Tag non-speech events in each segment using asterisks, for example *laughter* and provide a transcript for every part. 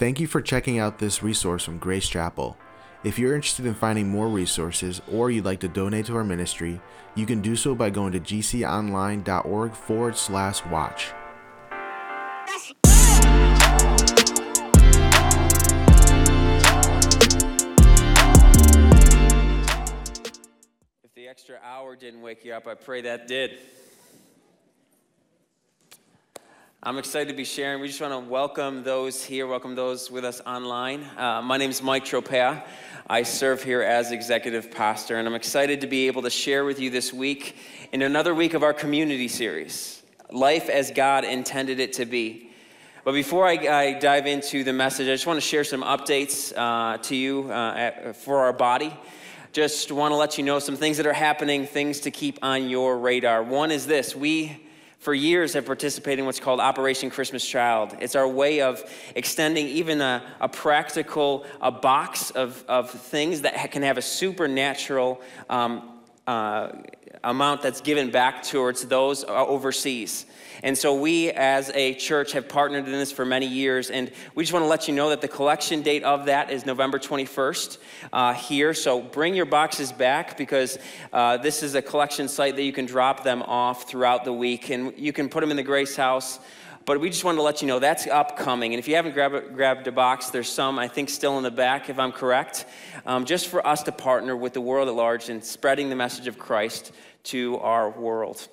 Thank you for checking out this resource from Grace Chapel. If you're interested in finding more resources or you'd like to donate to our ministry, you can do so by going to gconline.org forward slash watch. If the extra hour didn't wake you up, I pray that did. I'm excited to be sharing. We just want to welcome those here, welcome those with us online. Uh, my name is Mike Tropea. I serve here as executive pastor, and I'm excited to be able to share with you this week in another week of our community series, Life as God Intended It to Be. But before I, I dive into the message, I just want to share some updates uh, to you uh, at, for our body. Just want to let you know some things that are happening, things to keep on your radar. One is this we for years have participated in what's called Operation Christmas Child. It's our way of extending even a, a practical a box of, of things that can have a supernatural um, uh, amount that's given back towards those uh, overseas. And so we as a church have partnered in this for many years. And we just want to let you know that the collection date of that is November 21st uh, here. So bring your boxes back because uh, this is a collection site that you can drop them off throughout the week. And you can put them in the Grace House. But we just wanted to let you know that's upcoming. And if you haven't grabbed grabbed a box, there's some, I think, still in the back, if I'm correct, um, just for us to partner with the world at large in spreading the message of Christ to our world.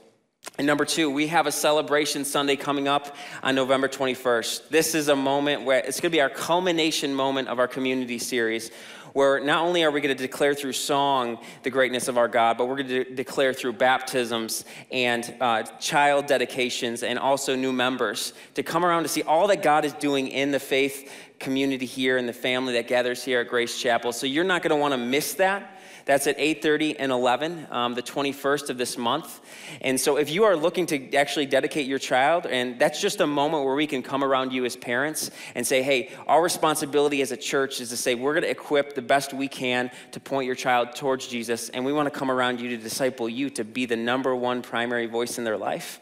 And number two, we have a celebration Sunday coming up on November 21st. This is a moment where it's going to be our culmination moment of our community series, where not only are we going to declare through song the greatness of our God, but we're going to de- declare through baptisms and uh, child dedications and also new members to come around to see all that God is doing in the faith community here and the family that gathers here at Grace Chapel. So you're not going to want to miss that. That's at 8:30 and 11, um, the 21st of this month. And so, if you are looking to actually dedicate your child, and that's just a moment where we can come around you as parents and say, "Hey, our responsibility as a church is to say we're going to equip the best we can to point your child towards Jesus, and we want to come around you to disciple you to be the number one primary voice in their life."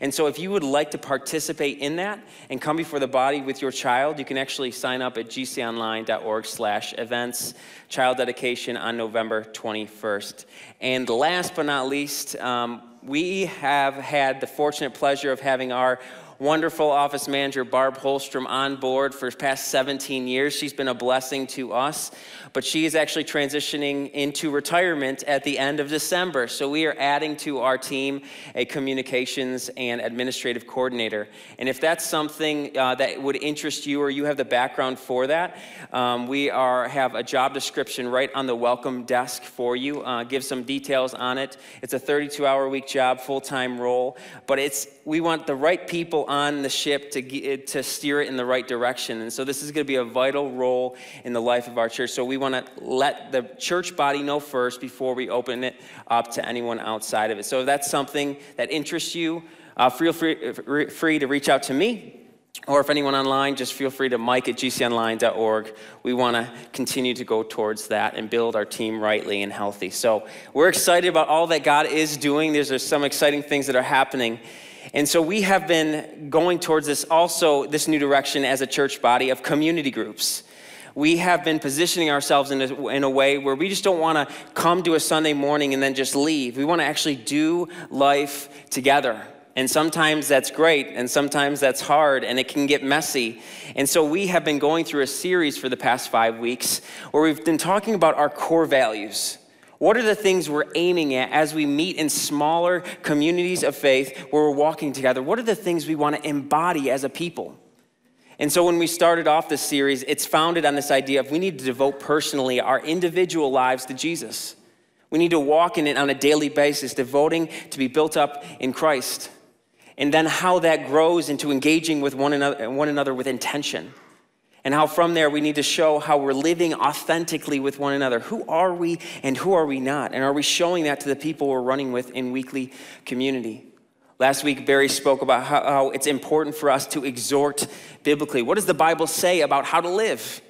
And so if you would like to participate in that and come before the body with your child, you can actually sign up at gconline.org slash events, child dedication on November 21st. And last but not least, um, we have had the fortunate pleasure of having our wonderful office manager, Barb Holstrom, on board for past 17 years. She's been a blessing to us, but she is actually transitioning into retirement at the end of December. So we are adding to our team a communications and administrative coordinator. And if that's something uh, that would interest you or you have the background for that, um, we are, have a job description right on the welcome desk for you. Uh, give some details on it. It's a 32 hour week job, full time role, but it's we want the right people on the ship to, get, to steer it in the right direction. And so this is going to be a vital role in the life of our church. So we want to let the church body know first before we open it up to anyone outside of it. So if that's something that interests you, uh, feel free, free to reach out to me. Or if anyone online, just feel free to mike at gconline.org. We want to continue to go towards that and build our team rightly and healthy. So we're excited about all that God is doing. There's some exciting things that are happening. And so we have been going towards this also, this new direction as a church body of community groups. We have been positioning ourselves in a, in a way where we just don't want to come to a Sunday morning and then just leave. We want to actually do life together. And sometimes that's great, and sometimes that's hard, and it can get messy. And so we have been going through a series for the past five weeks where we've been talking about our core values. What are the things we're aiming at as we meet in smaller communities of faith where we're walking together? What are the things we want to embody as a people? And so when we started off this series, it's founded on this idea of we need to devote personally our individual lives to Jesus. We need to walk in it on a daily basis, devoting to be built up in Christ. And then how that grows into engaging with one another, one another with intention and how from there we need to show how we're living authentically with one another. Who are we and who are we not? And are we showing that to the people we're running with in weekly community? Last week, Barry spoke about how, it's important for us to exhort biblically. What does the Bible say about how to live?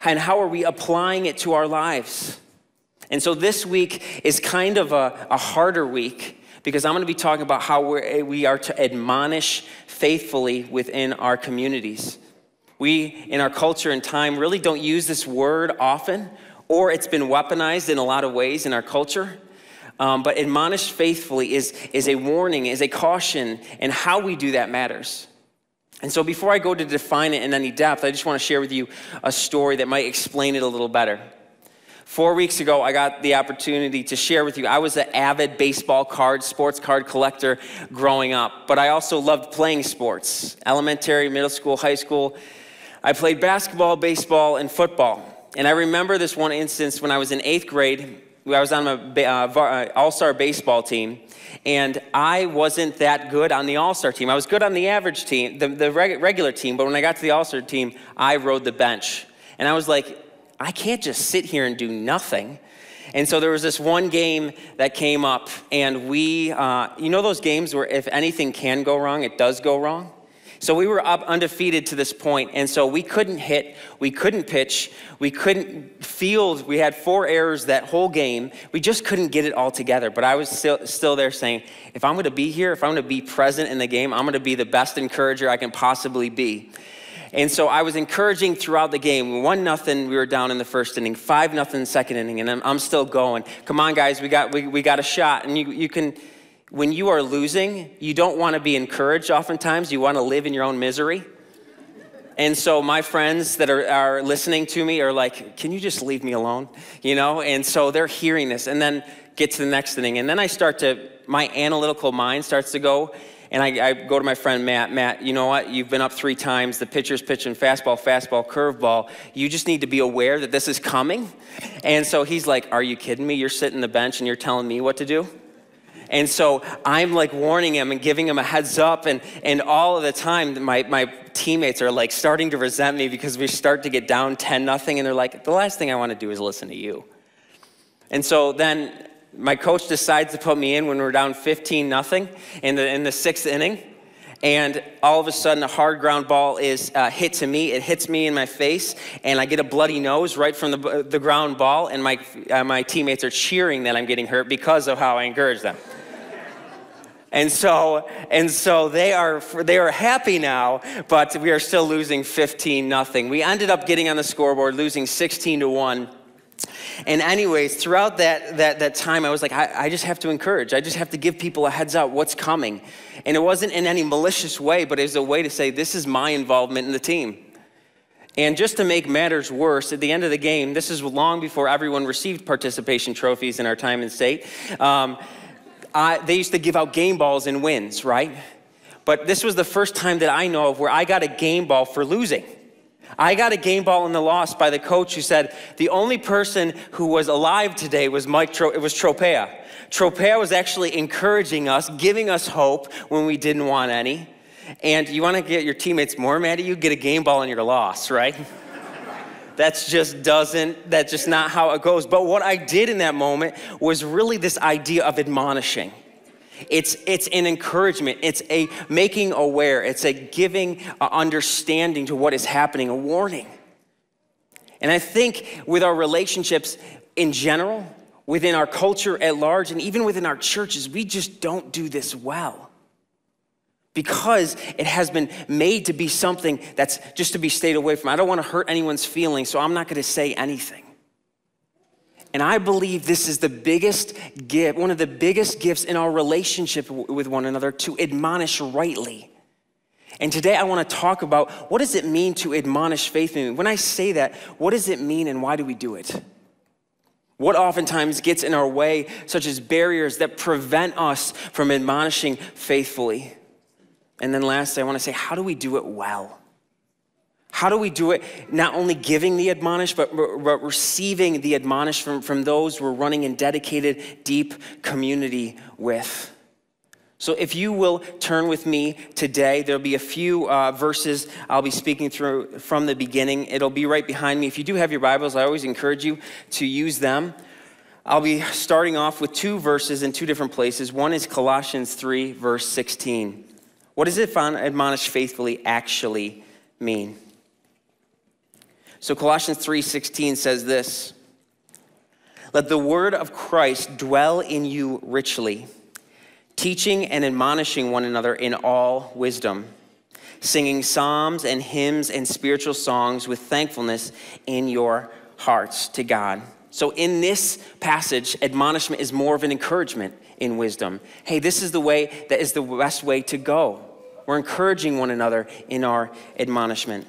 And how are we applying it to our lives? And so this week is kind of a, a harder week because I'm going to be talking about how we're, we are to admonish faithfully within our communities. We, in our culture and time, really don't use this word often, or it's been weaponized in a lot of ways in our culture. Um, but admonish faithfully is, is a warning, is a caution, and how we do that matters. And so, before I go to define it in any depth, I just want to share with you a story that might explain it a little better. Four weeks ago, I got the opportunity to share with you. I was an avid baseball card, sports card collector growing up, but I also loved playing sports elementary, middle school, high school. I played basketball, baseball, and football. And I remember this one instance when I was in eighth grade. I was on an uh, uh all star baseball team, and I wasn't that good on the all star team. I was good on the average team, the, the regular team, but when I got to the all star team, I rode the bench. And I was like, I can't just sit here and do nothing. And so there was this one game that came up, and we, uh, you know, those games where if anything can go wrong, it does go wrong? So we were up undefeated to this point, and so we couldn't hit, we couldn't pitch, we couldn't field. We had four errors that whole game. We just couldn't get it all together. But I was still, still there saying, if I'm going to be here, if I'm going to be present in the game, I'm going to be the best encourager I can possibly be. And so I was encouraging throughout the game. One nothing, we were down in the first inning. Five nothing, second inning, and I'm, I'm still going. Come on, guys, we got we, we got a shot. And you you can, when you are losing, you don't want to be encouraged. Oftentimes, you want to live in your own misery. And so my friends that are, are listening to me are like, can you just leave me alone? You know? And so they're hearing this and then get to the next inning. And then I start to, my analytical mind starts to go, and I, I, go to my friend Matt. Matt, you know what? You've been up three times. The pitcher's pitching fastball, fastball, curveball. You just need to be aware that this is coming. And so he's like, Are you kidding me? You're sitting the bench and you're telling me what to do? And so I'm like warning him and giving him a heads up. And, and all of the time, my, my teammates are like starting to resent me because we start to get down 10 nothing. And they're like, The last thing I want to do is listen to you. And so then my coach decides to put me in when we're down 15 nothing in the in the sixth inning and all of a sudden a hard ground ball is uh, hit to me. It hits me in my face and i get a bloody nose right from the, the ground ball and my, uh, my teammates are cheering that i'm getting hurt because of how i encourage them. And so and so they are they are happy now but we are still losing 15 nothing. We ended up getting on the scoreboard losing 16 to 1 and anyways, throughout that, that, that time, I was like, I, I just have to encourage. I just have to give people a heads up what's coming. And it wasn't in any malicious way, but it was a way to say, this is my involvement in the team. And just to make matters worse, at the end of the game, this is long before everyone received participation trophies in our time in state. Um, I, they used to give out game balls and wins, right? But this was the first time that I know of where I got a game ball for losing. I got a game ball in the loss by the coach who said the only person who was alive today was Mike. Tro- it was Tropea. Tropea was actually encouraging us, giving us hope when we didn't want any. And you want to get your teammates more mad at you? Get a game ball in your loss, right? *laughs* That's just doesn't. That's just not how it goes. But what I did in that moment was really this idea of admonishing. It's, it's an encouragement. It's a making aware. It's a giving a understanding to what is happening, a warning. And I think with our relationships in general, within our culture at large, and even within our churches, we just don't do this well. Because it has been made to be something that's just to be stayed away from. I don't want to hurt anyone's feelings, so I'm not going to say anything. And I believe this is the biggest gift, one of the biggest gifts in our relationship with one another to admonish rightly. And today I want to talk about what does it mean to admonish faithfully? When I say that, what does it mean and why do we do it? What oftentimes gets in our way, such as barriers that prevent us from admonishing faithfully? And then lastly, I want to say, how do we do it well? How do we do it? Not only giving the admonish, but, receiving the admonish from, from those we're running in dedicated, deep community with. So, if you will turn with me today, there'll be a few uh, verses I'll be speaking through from the beginning. It'll be right behind me. If you do have your Bibles, I always encourage you to use them. I'll be starting off with two verses in two different places. One is Colossians 3, verse 16. What does it admonish faithfully actually mean? So Colossians 3:16 says this: Let the word of Christ dwell in you richly, teaching and admonishing one another in all wisdom, singing psalms and hymns and spiritual songs with thankfulness in your hearts to God. So, in this passage, admonishment is more of an encouragement in wisdom. Hey, this is the way that is the best way to go. We're encouraging one another in our admonishment.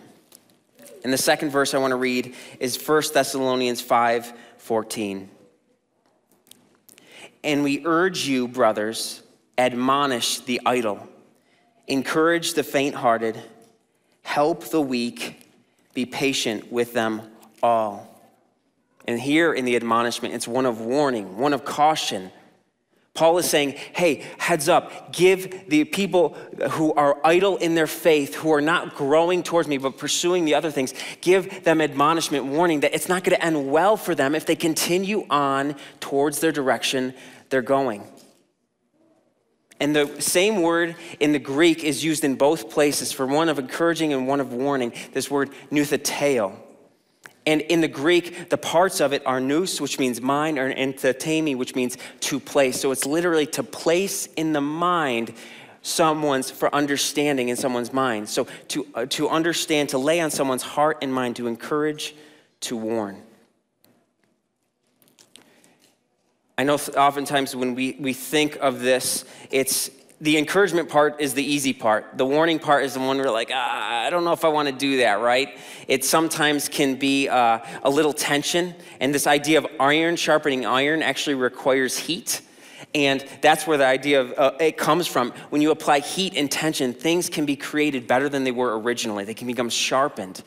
And the second verse I want to read is 1 Thessalonians 5 14. And we urge you, brothers, admonish the idle, encourage the faint hearted, help the weak, be patient with them all. And here in the admonishment, it's one of warning, one of caution. Paul is saying, hey, heads up, give the people who are idle in their faith, who are not growing towards me, but pursuing the other things, give them admonishment, warning that it's not going to end well for them if they continue on towards their direction they're going. And the same word in the Greek is used in both places for one of encouraging and one of warning. This word nutheteo. And in the Greek, the parts of it are nous, which means mind, or enthetemi, which means to place. So it's literally to place in the mind someone's for understanding in someone's mind. So to, uh, to understand, to lay on someone's heart and mind, to encourage, to warn. I know oftentimes when we, we think of this, it's the encouragement part is the easy part. The warning part is the one where like, ah, I don't know if I want to do that, right? It sometimes can be uh, a little tension. And this idea of iron sharpening iron actually requires heat. And that's where the idea of uh, it comes from. When you apply heat and tension, things can be created better than they were originally. They can become sharpened.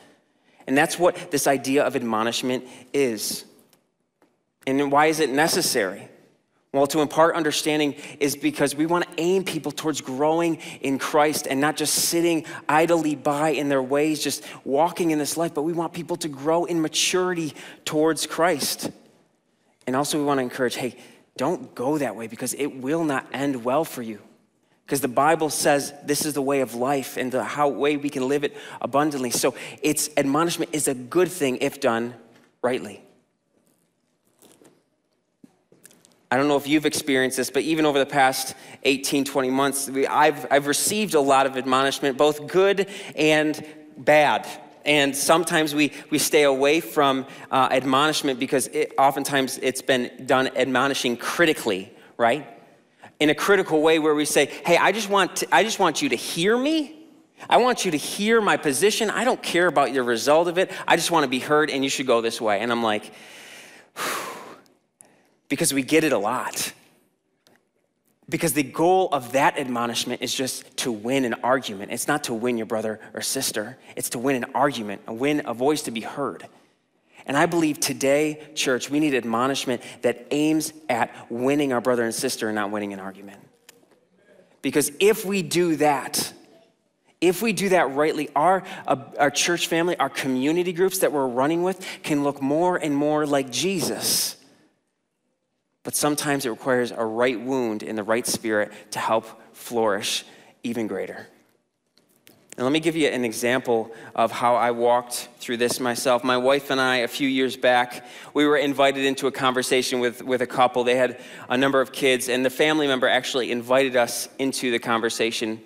And that's what this idea of admonishment is. And why is it necessary? Well, to impart understanding is because we want to aim people towards growing in Christ and not just sitting idly by in their ways, just walking in this life, but we want people to grow in maturity towards Christ. And also, we want to encourage hey, don't go that way because it will not end well for you. Because the Bible says this is the way of life and the how way we can live it abundantly. So, its admonishment is a good thing if done rightly. I don't know if you've experienced this, but even over the past 18, 20 months, I've, I've received a lot of admonishment, both good and bad. And sometimes we, we stay away from uh, admonishment because it, oftentimes it's been done admonishing critically, right? In a critical way where we say, hey, I just want, to, I just want you to hear me. I want you to hear my position. I don't care about your result of it. I just want to be heard, and you should go this way. And I'm like, Whew because we get it a lot. Because the goal of that admonishment is just to win an argument. It's not to win your brother or sister, it's to win an argument, a win a voice to be heard. And I believe today, church, we need admonishment that aims at winning our brother and sister and not winning an argument. Because if we do that, if we do that rightly, our, uh, our church family, our community groups that we're running with can look more and more like Jesus but sometimes it requires a right wound in the right spirit to help flourish even greater. And let me give you an example of how I walked through this myself. My wife and I, a few years back, we were invited into a conversation with, with a couple. They had a number of kids, and the family member actually invited us into the conversation.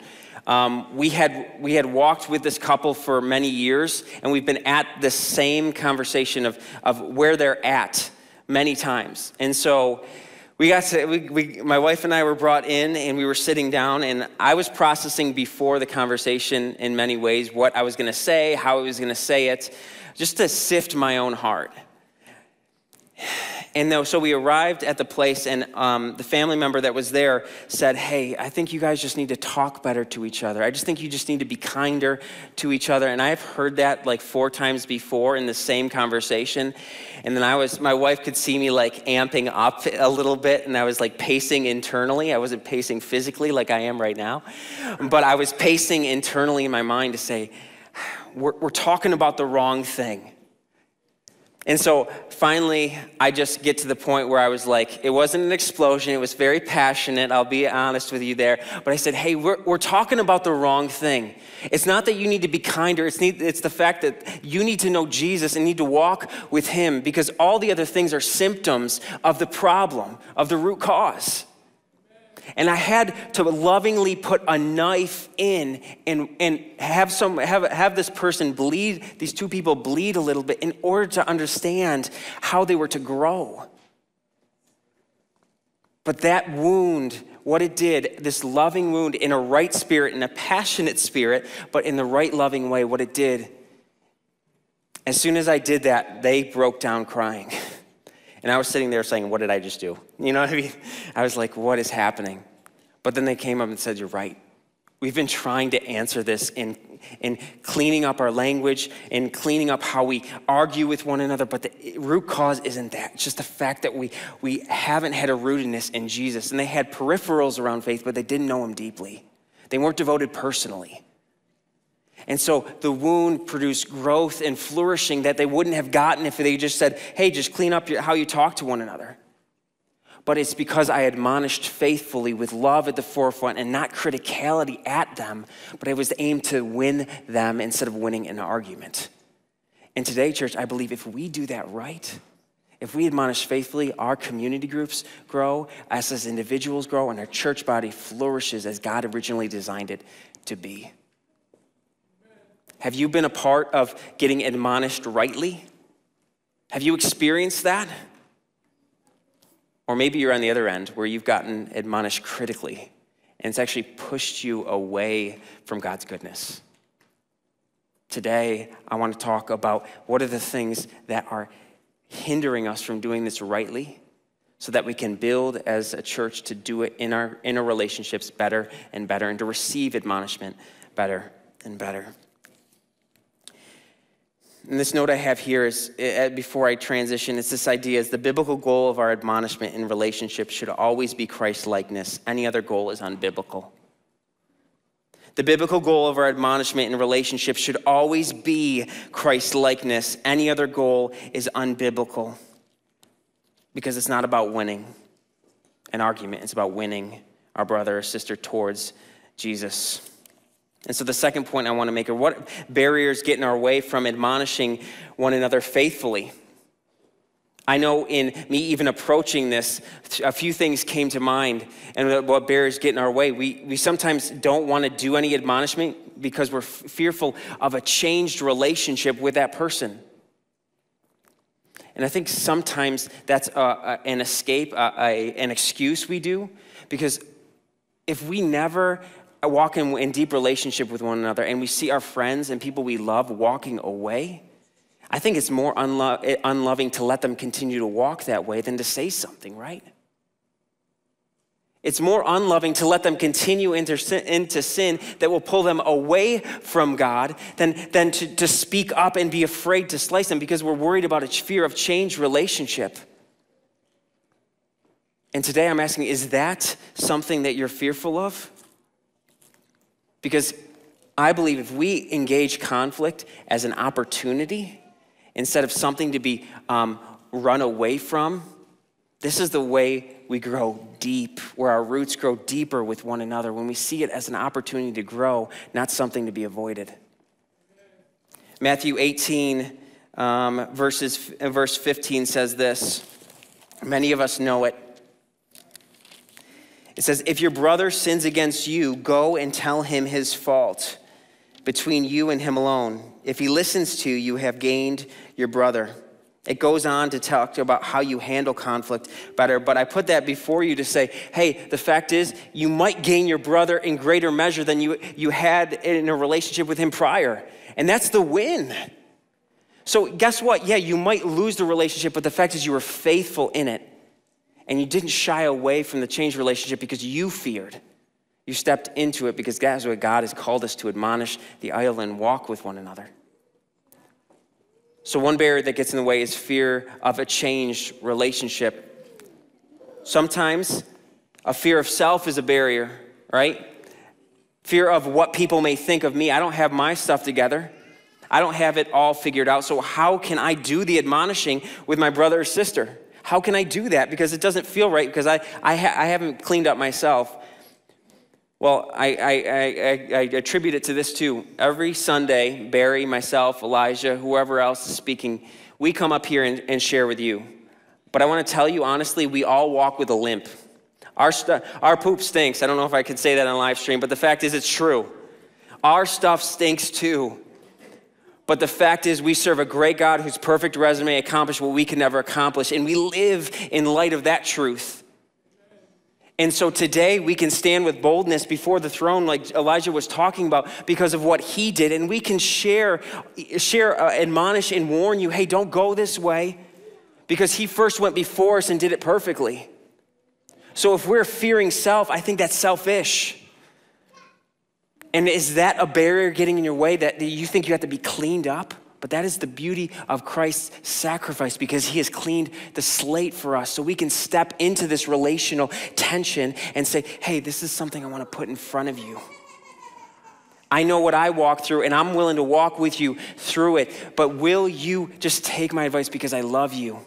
Um, we, had, we had walked with this couple for many years, and we've been at the same conversation of, of where they're at many times. And so we got to, we, we, my wife and I were brought in and we were sitting down, and I was processing before the conversation in many ways what I was going to say, how I was going to say it, just to sift my own heart. And though, so we arrived at the place, and um, the family member that was there said, Hey, I think you guys just need to talk better to each other. I just think you just need to be kinder to each other. And I've heard that like four times before in the same conversation. And then I was, my wife could see me like amping up a little bit, and I was like pacing internally. I wasn't pacing physically like I am right now, but I was pacing internally in my mind to say, We're, we're talking about the wrong thing. And so finally, I just get to the point where I was like, it wasn't an explosion. It was very passionate. I'll be honest with you there. But I said, hey, we're, we're talking about the wrong thing. It's not that you need to be kinder, it's, need, it's the fact that you need to know Jesus and need to walk with Him because all the other things are symptoms of the problem, of the root cause. And I had to lovingly put a knife in and, and have, some, have, have this person bleed, these two people bleed a little bit in order to understand how they were to grow. But that wound, what it did, this loving wound in a right spirit, in a passionate spirit, but in the right loving way, what it did, as soon as I did that, they broke down crying. *laughs* And I was sitting there saying, What did I just do? You know what I mean? I was like, What is happening? But then they came up and said, You're right. We've been trying to answer this in, in cleaning up our language and cleaning up how we argue with one another, but the root cause isn't that. It's just the fact that we, we haven't had a rootedness in Jesus. And they had peripherals around faith, but they didn't know him deeply. They weren't devoted personally. And so the wound produced growth and flourishing that they wouldn't have gotten if they just said, hey, just clean up your, how you talk to one another. But it's because I admonished faithfully with love at the forefront and not criticality at them, but I was aimed to win them instead of winning an argument. And today, church, I believe if we do that right, if we admonish faithfully, our community groups grow, us as individuals grow, and our church body flourishes as God originally designed it to be. Have you been a part of getting admonished rightly? Have you experienced that? Or maybe you're on the other end where you've gotten admonished critically and it's actually pushed you away from God's goodness. Today, I want to talk about what are the things that are hindering us from doing this rightly so that we can build as a church to do it in our, in our relationships better and better and to receive admonishment better and better. And this note I have here is uh, before I transition, it's this idea is the biblical goal of our admonishment in relationships should always be Christ likeness. Any other goal is unbiblical. The biblical goal of our admonishment in relationships should always be Christ likeness. Any other goal is unbiblical because it's not about winning an argument, it's about winning our brother or sister towards Jesus. And so, the second point I want to make are what barriers get in our way from admonishing one another faithfully? I know in me even approaching this, a few things came to mind and what barriers get in our way. We, we sometimes don't want to do any admonishment because we're f- fearful of a changed relationship with that person. And I think sometimes that's a, a, an escape, a, an excuse we do, because if we never Uh, walk in, in deep relationship with one another and we see our friends and people we love walking away, I think it's more unlo- eh, unloving to let them continue to walk that way than to say something, right? It's more unloving to let them continue into sin, into sin that will pull them away from God than, than to, to speak up and be afraid to slice them because we're worried about a fear of change relationship. And today I'm asking, is that something that you're fearful of? Because I believe if we engage conflict as an opportunity instead of something to be um, run away from, this is the way we grow deep, where our roots grow deeper with one another, when we see it as an opportunity to grow, not something to be avoided. Matthew 18, um, verses, verse 15 says this. Many of us know it. It says, If your brother sins against you, go and tell him his fault between you and him alone. If he listens to you, you have gained your brother. It goes on to talk about how you handle conflict better, but I put that before you to say, hey, the fact is, you might gain your brother in greater measure than you, you had in a relationship with him prior. And that's the win. So, guess what? Yeah, you might lose the relationship, but the fact is, you were faithful in it and you didn't shy away from the change relationship because you feared. You stepped into it because that's what God has called us to admonish the idle and walk with one another. So, one barrier that gets in the way is fear of a changed relationship. Sometimes a fear of self is a barrier, right? Fear of what people may think of me. I don't have my stuff together. I don't have it all figured out. So, how can I do the admonishing with my brother or sister? How can I do that? Because it doesn't feel right because I, I, ha- I haven't cleaned up myself. Well, I, I, I, I, attribute it to this too. Every Sunday, Barry, myself, Elijah, whoever else is speaking, we come up here and, and share with you. But I want to tell you honestly, we all walk with a limp. Our, st- our poop stinks. I don't know if I could say that on live stream, but the fact is, it's true. Our stuff stinks too. But the fact is, we serve a great God whose perfect resume accomplished what we can never accomplish, and we live in light of that truth. And so today we can stand with boldness before the throne, like Elijah was talking about, because of what he did, and we can share, share, uh, admonish, and warn you. Hey, don't go this way, because he first went before us and did it perfectly. So if we're fearing self, I think that's selfish. And is that a barrier getting in your way that you think you have to be cleaned up? But that is the beauty of Christ's sacrifice because he has cleaned the slate for us so we can step into this relational tension and say, hey, this is something I want to put in front of you. I know what I walk through and I'm willing to walk with you through it, but will you just take my advice because I love you?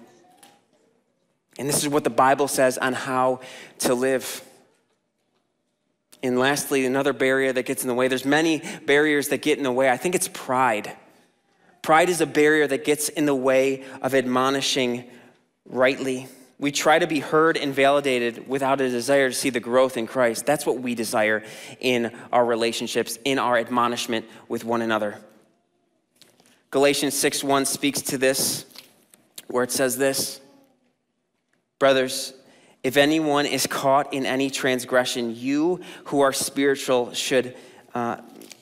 And this is what the Bible says on how to live. And lastly, another barrier that gets in the way. There's many barriers that get in the way. I think it's pride. Pride is a barrier that gets in the way of admonishing rightly. We try to be heard and validated without a desire to see the growth in Christ. That's what we desire in our relationships, in our admonishment with one another. Galatians 6:1 speaks to this, where it says this. Brothers, if anyone is caught in any transgression, you who are spiritual should, uh,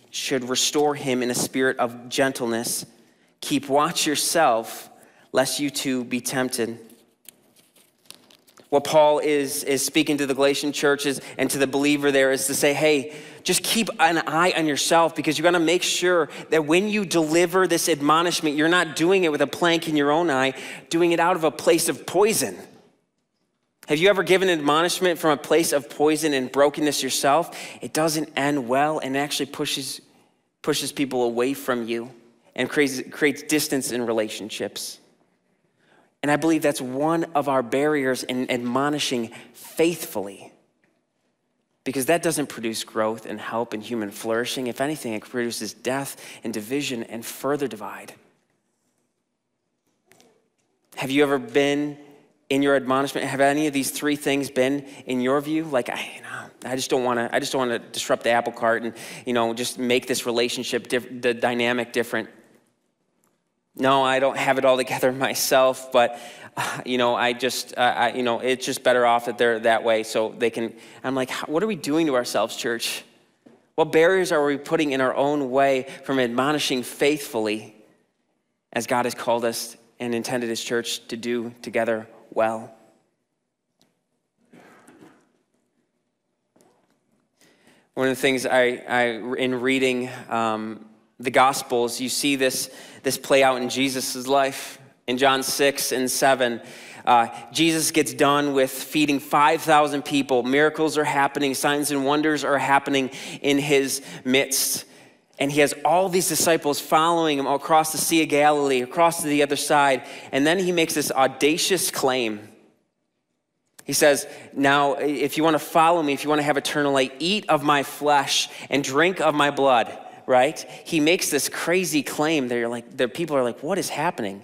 should restore him in a spirit of gentleness. Keep watch yourself, lest you too be tempted. What Paul is, is speaking to the Galatian churches and to the believer there is to say, hey, just keep an eye on yourself because you got to make sure that when you deliver this admonishment, you're not doing it with a plank in your own eye, doing it out of a place of poison. Have you ever given admonishment from a place of poison and brokenness yourself? It doesn't end well and actually pushes, pushes people away from you and creates, creates distance in relationships. And I believe that's one of our barriers in admonishing faithfully. Because that doesn't produce growth and help and human flourishing. If anything, it produces death and division and further divide. Have you ever been in your admonishment? Have any of these three things been in your view? Like i you know, i just don't want to i just don't want to disrupt the apple cart and you know just make this relationship diff- the dynamic different. No i don't have it all together *laughs* myself but uh, you know i just uh, I, you know it's just better off that they're that way so they can i'm like what are we doing to ourselves church? What barriers are we putting in our own way from admonishing faithfully as god has called us and intended his church to do together well. One of the things I, I in reading um, the Gospels, you see this, this play out in Jesus' life. In John 6 and 7, uh, Jesus gets done with feeding 5,000 people. Miracles are happening, signs and wonders are happening in his midst. And he has all these disciples following him across the Sea of Galilee, across to the other side. And then he makes this audacious claim. He says, Now, if you want to follow me, if you want to have eternal life, eat of my flesh and drink of my blood, right? He makes this crazy claim. They're like, the people are like, What is happening?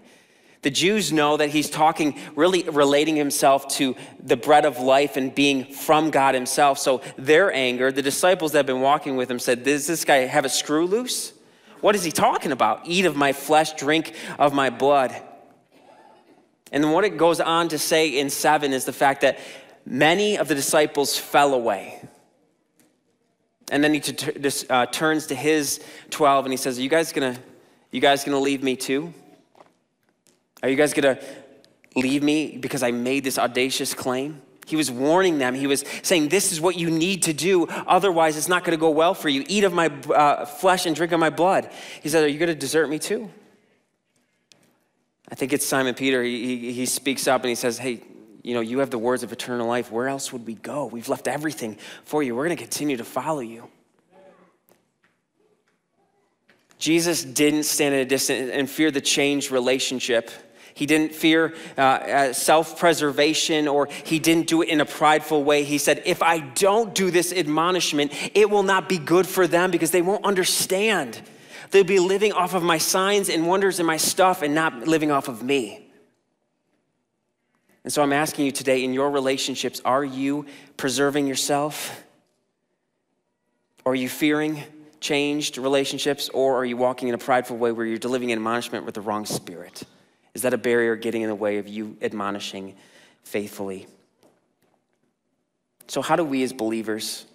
The Jews know that he's talking, really relating himself to the bread of life and being from God himself. So their anger, the disciples that have been walking with him said, Does this guy have a screw loose? What is he talking about? Eat of my flesh, drink of my blood. And what it goes on to say in seven is the fact that many of the disciples fell away. And then he t- uh, turns to his 12 and he says, Are you guys gonna, you guys gonna leave me too? Are you guys going to leave me because I made this audacious claim? He was warning them. He was saying, This is what you need to do. Otherwise, it's not going to go well for you. Eat of my uh, flesh and drink of my blood. He said, Are you going to desert me too? I think it's Simon Peter. He, he, he speaks up and he says, Hey, you know, you have the words of eternal life. Where else would we go? We've left everything for you. We're going to continue to follow you. Jesus didn't stand at a distance and fear the changed relationship he didn't fear uh, uh, self preservation or he didn't do it in a prideful way. He said, If I don't do this admonishment, it will not be good for them because they won't understand. They'll be living off of my signs and wonders and my stuff and not living off of me. And so I'm asking you today in your relationships, are you preserving yourself? Are you fearing changed relationships? Or are you walking in a prideful way where you're delivering admonishment with the wrong spirit? Is that a barrier getting in the way of you admonishing faithfully? So, how do we as believers?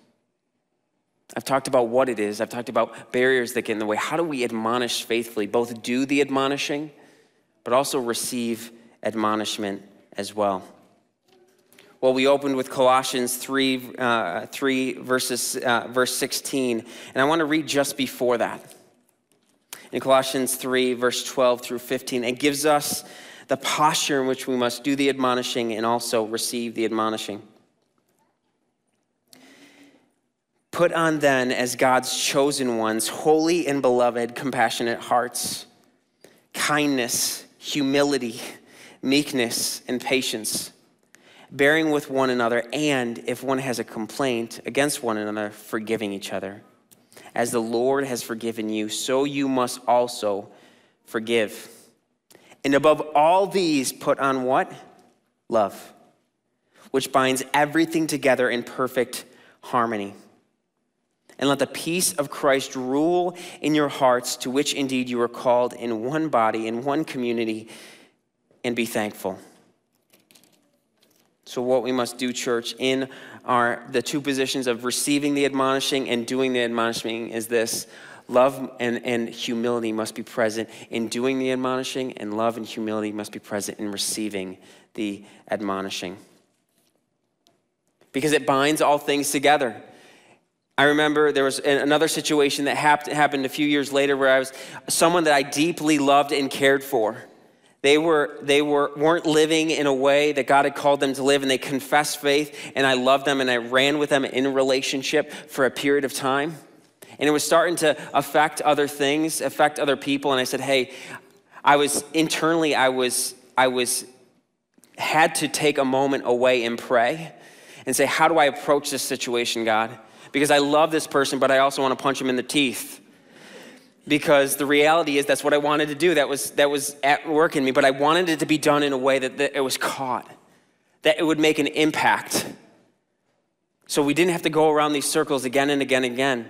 I've talked about what it is, I've talked about barriers that get in the way. How do we admonish faithfully? Both do the admonishing, but also receive admonishment as well. Well, we opened with Colossians 3, uh, 3 verses, uh, verse 16, and I want to read just before that. In Colossians 3, verse 12 through 15, it gives us the posture in which we must do the admonishing and also receive the admonishing. Put on then, as God's chosen ones, holy and beloved, compassionate hearts, kindness, humility, meekness, and patience, bearing with one another, and if one has a complaint against one another, forgiving each other. As the Lord has forgiven you, so you must also forgive. And above all these, put on what? Love, which binds everything together in perfect harmony. And let the peace of Christ rule in your hearts, to which indeed you are called in one body, in one community and be thankful. So, what we must do, church, in our the two positions of receiving the admonishing and doing the admonishing is this love and, and humility must be present in doing the admonishing, and love and humility must be present in receiving the admonishing. Because it binds all things together. I remember there was another situation that happened a few years later where I was someone that I deeply loved and cared for. They, were, they were, weren't living in a way that God had called them to live, and they confessed faith, and I loved them, and I ran with them in relationship for a period of time. And it was starting to affect other things, affect other people, and I said, hey, I was internally, I was, I was, had to take a moment away and pray and say, how do I approach this situation, God? Because I love this person, but I also want to punch him in the teeth because the reality is that's what I wanted to do. That was, that was at work in me, but I wanted it to be done in a way that, that it was caught, that it would make an impact. So we didn't have to go around these circles again and again and again.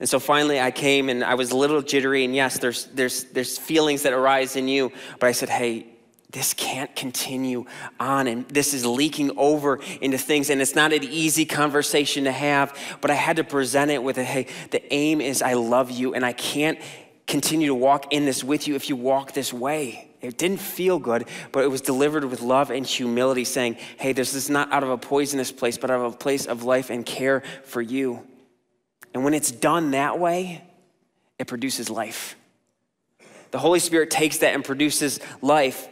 And so finally I came and I was a little jittery, and yes, there's, there's, there's feelings that arise in you, but I said, hey, this can't continue on and this is leaking over into things and it's not an easy conversation to have but i had to present it with a hey the aim is i love you and i can't continue to walk in this with you if you walk this way it didn't feel good but it was delivered with love and humility saying hey this is not out of a poisonous place but out of a place of life and care for you and when it's done that way it produces life the Holy Spirit takes that and produces life.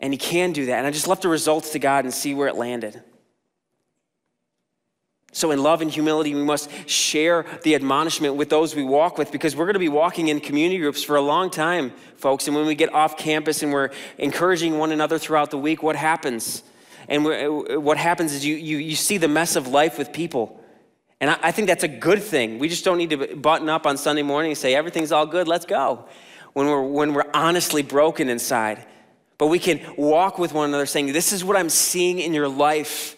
And he can do that. And I just left the results to God and see where it landed. So, in love and humility, we must share the admonishment with those we walk with because we're going to be walking in community groups for a long time, folks. And when we get off campus and we're encouraging one another throughout the week, what happens? And uh, what happens is you, you, you see the mess of life with people. And I, I think that's a good thing. We just don't need to button up on Sunday morning and say, everything's all good, let's go. When we're, when we're honestly broken inside but we can walk with one another saying, This is what I'm seeing in your life.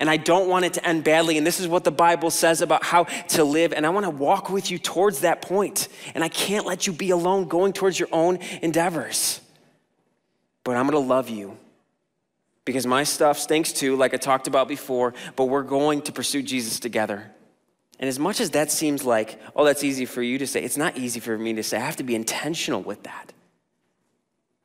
And I don't want it to end badly. And this is what the Bible says about how to live. And I want to walk with you towards that point. And I can't let you be alone going towards your own endeavors. But I'm going to love you because my stuff stinks too, like I talked about before. But we're going to pursue Jesus together. And as much as that seems like, oh, that's easy for you to say, it's not easy for me to say. I have to be intentional with that.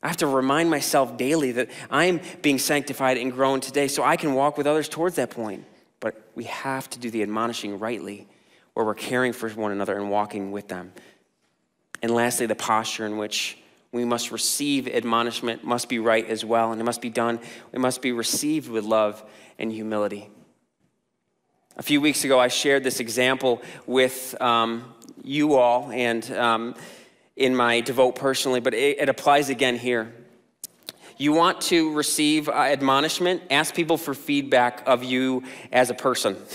I have to remind myself daily that I'm being sanctified and grown today so I can walk with others towards that point. But we have to do the admonishing rightly, where we're caring for one another and walking with them. And lastly, the posture in which we must receive admonishment must be right as well, and it must be done, it must be received with love and humility. A few weeks ago, I shared this example with um, you all, and um, in my devote personally, but it, it applies again here. You want to receive uh, admonishment, ask people for feedback of you as a person. *laughs*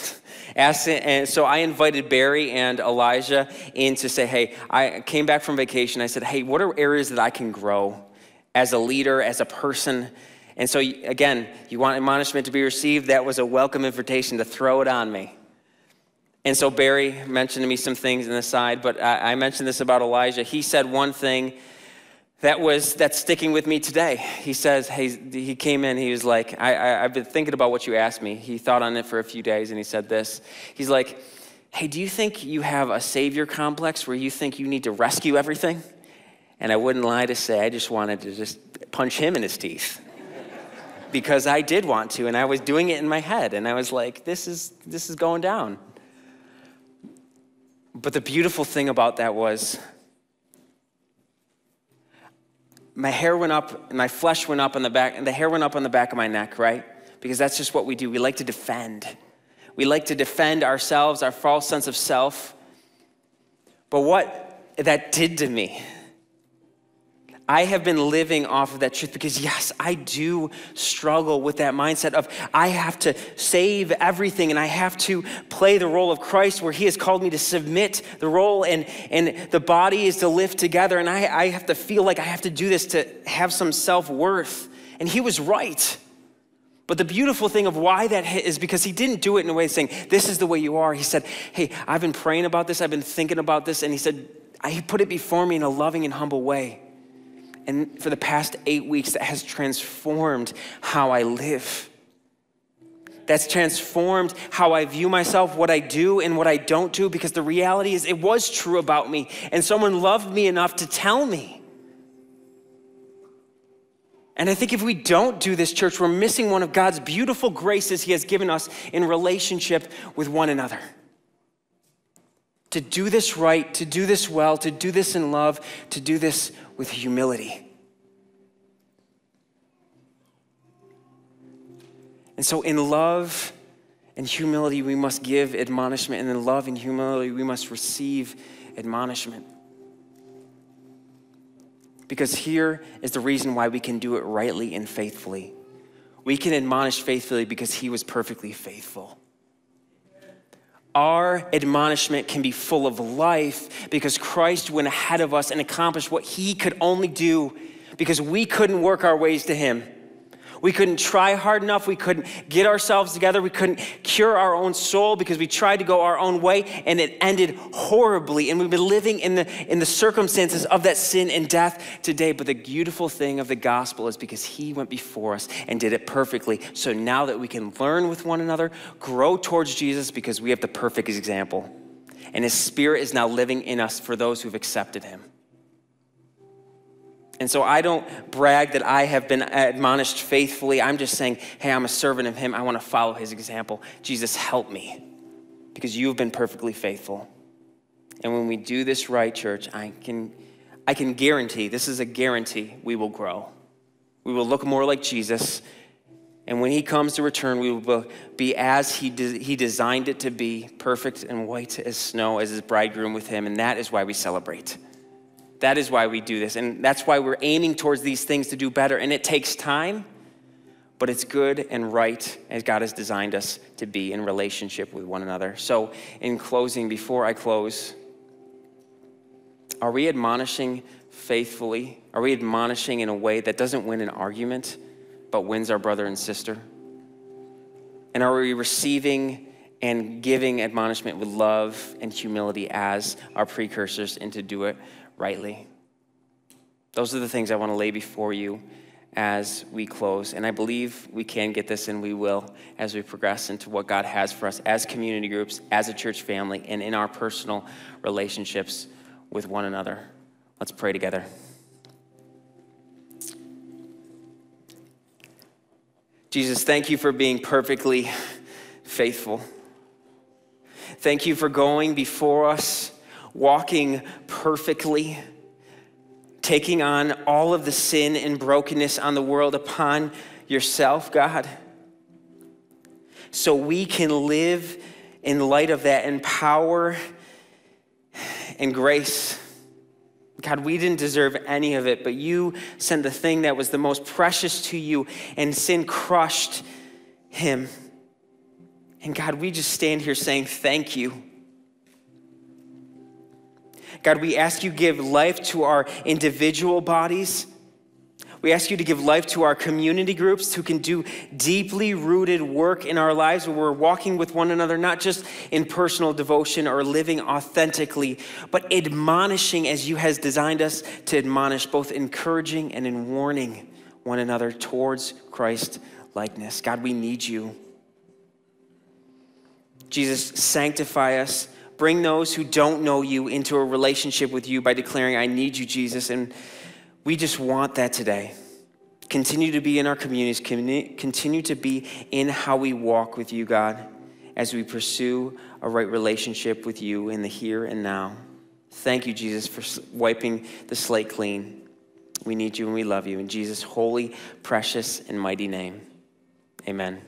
Ask, and so I invited Barry and Elijah in to say, hey, I came back from vacation. I said, hey, what are areas that I can grow as a leader, as a person? And so, again, you want admonishment to be received? That was a welcome invitation to throw it on me. And so, Barry mentioned to me some things in the side, but I, I mentioned this about Elijah. He said one thing that was that's sticking with me today. He says, hey, he came in, he was like, I, I, I've been thinking about what you asked me. He thought on it for a few days, and he said this. He's like, hey, do you think you have a savior complex where you think you need to rescue everything? And I wouldn't lie to say I just wanted to just punch him in his teeth because I did want to, and I was doing it in my head, and I was like, this is, this is going down. But the beautiful thing about that was my hair went up, and my flesh went up on the back, and the hair went up on the back of my neck, right? Because that's just what we do. We like to defend. We like to defend ourselves, our false sense of self. But what that did to me, I have been living off of that truth because, yes, I do struggle with that mindset of I have to save everything and I have to play the role of Christ where He has called me to submit the role and, and the body is to live together. And I, I have to feel like I have to do this to have some self worth. And He was right. But the beautiful thing of why that hit is because he didn't do it in a way saying, This is the way you are. He said, Hey, I've been praying about this, I've been thinking about this. And he said, He put it before me in a loving and humble way. And for the past eight weeks, that has transformed how I live. That's transformed how I view myself, what I do, and what I don't do, because the reality is it was true about me. And someone loved me enough to tell me. And I think if we don't do this, church, we're missing one of God's beautiful graces He has given us in relationship with one another. To do this right, to do this well, to do this in love, to do this with humility. And so, in love and humility, we must give admonishment, and in love and humility, we must receive admonishment. Because here is the reason why we can do it rightly and faithfully. We can admonish faithfully because he was perfectly faithful. Our admonishment can be full of life because Christ went ahead of us and accomplished what he could only do because we couldn't work our ways to him. We couldn't try hard enough. We couldn't get ourselves together. We couldn't cure our own soul because we tried to go our own way and it ended horribly. And we've been living in the, in the circumstances of that sin and death today. But the beautiful thing of the gospel is because he went before us and did it perfectly. So now that we can learn with one another, grow towards Jesus because we have the perfect example. And his spirit is now living in us for those who've accepted him. And so I don't brag that I have been admonished faithfully. I'm just saying, hey, I'm a servant of Him. I want to follow His example. Jesus, help me because you have been perfectly faithful. And when we do this right, church, I can, I can guarantee, this is a guarantee, we will grow. We will look more like Jesus. And when he comes to return, we will be as he, de- he designed it to be, perfect and white as snow, as his bridegroom with him. And that is why we celebrate. That is why we do this. And that's why we're aiming towards these things to do better. And it takes time, but it's good and right as God has designed us to be in relationship with one another. So, in closing, before I close, are we admonishing faithfully? Are we admonishing in a way that doesn't win an argument, but wins our brother and sister? And are we receiving and giving admonishment with love and humility as our precursors into do it rightly. Those are the things I want to lay before you as we close. And I believe we can get this and we will as we progress into what God has for us as community groups, as a church family, and in our personal relationships with one another. Let's pray together. Jesus, thank you for being perfectly faithful. Thank you for going before us walking perfectly, taking on all of the sin and brokenness on the world upon yourself, God, so we can live in light of that in power and grace. God, we didn't deserve any of it, but you sent the thing that was the most precious to you, and sin crushed him. And God, we just stand here saying thank you. God, we ask you give life to our individual bodies. We ask you to give life to our community groups who can do deeply rooted work in our lives where we're walking with one another, not just in personal devotion or living authentically, but admonishing as you has designed us to admonish, both encouraging and in warning one another towards Christ likeness. God, we need you. Jesus, sanctify us. Bring those who don't know you into a relationship with you by declaring, I need you, Jesus. And we just want that today. Continue to be in our communities, continue to be in how we walk with you, God, as we pursue a right relationship with you in the here and now. Thank you, Jesus, for wiping the slate clean. We need you and we love you. In Jesus' holy, precious, and mighty name, amen.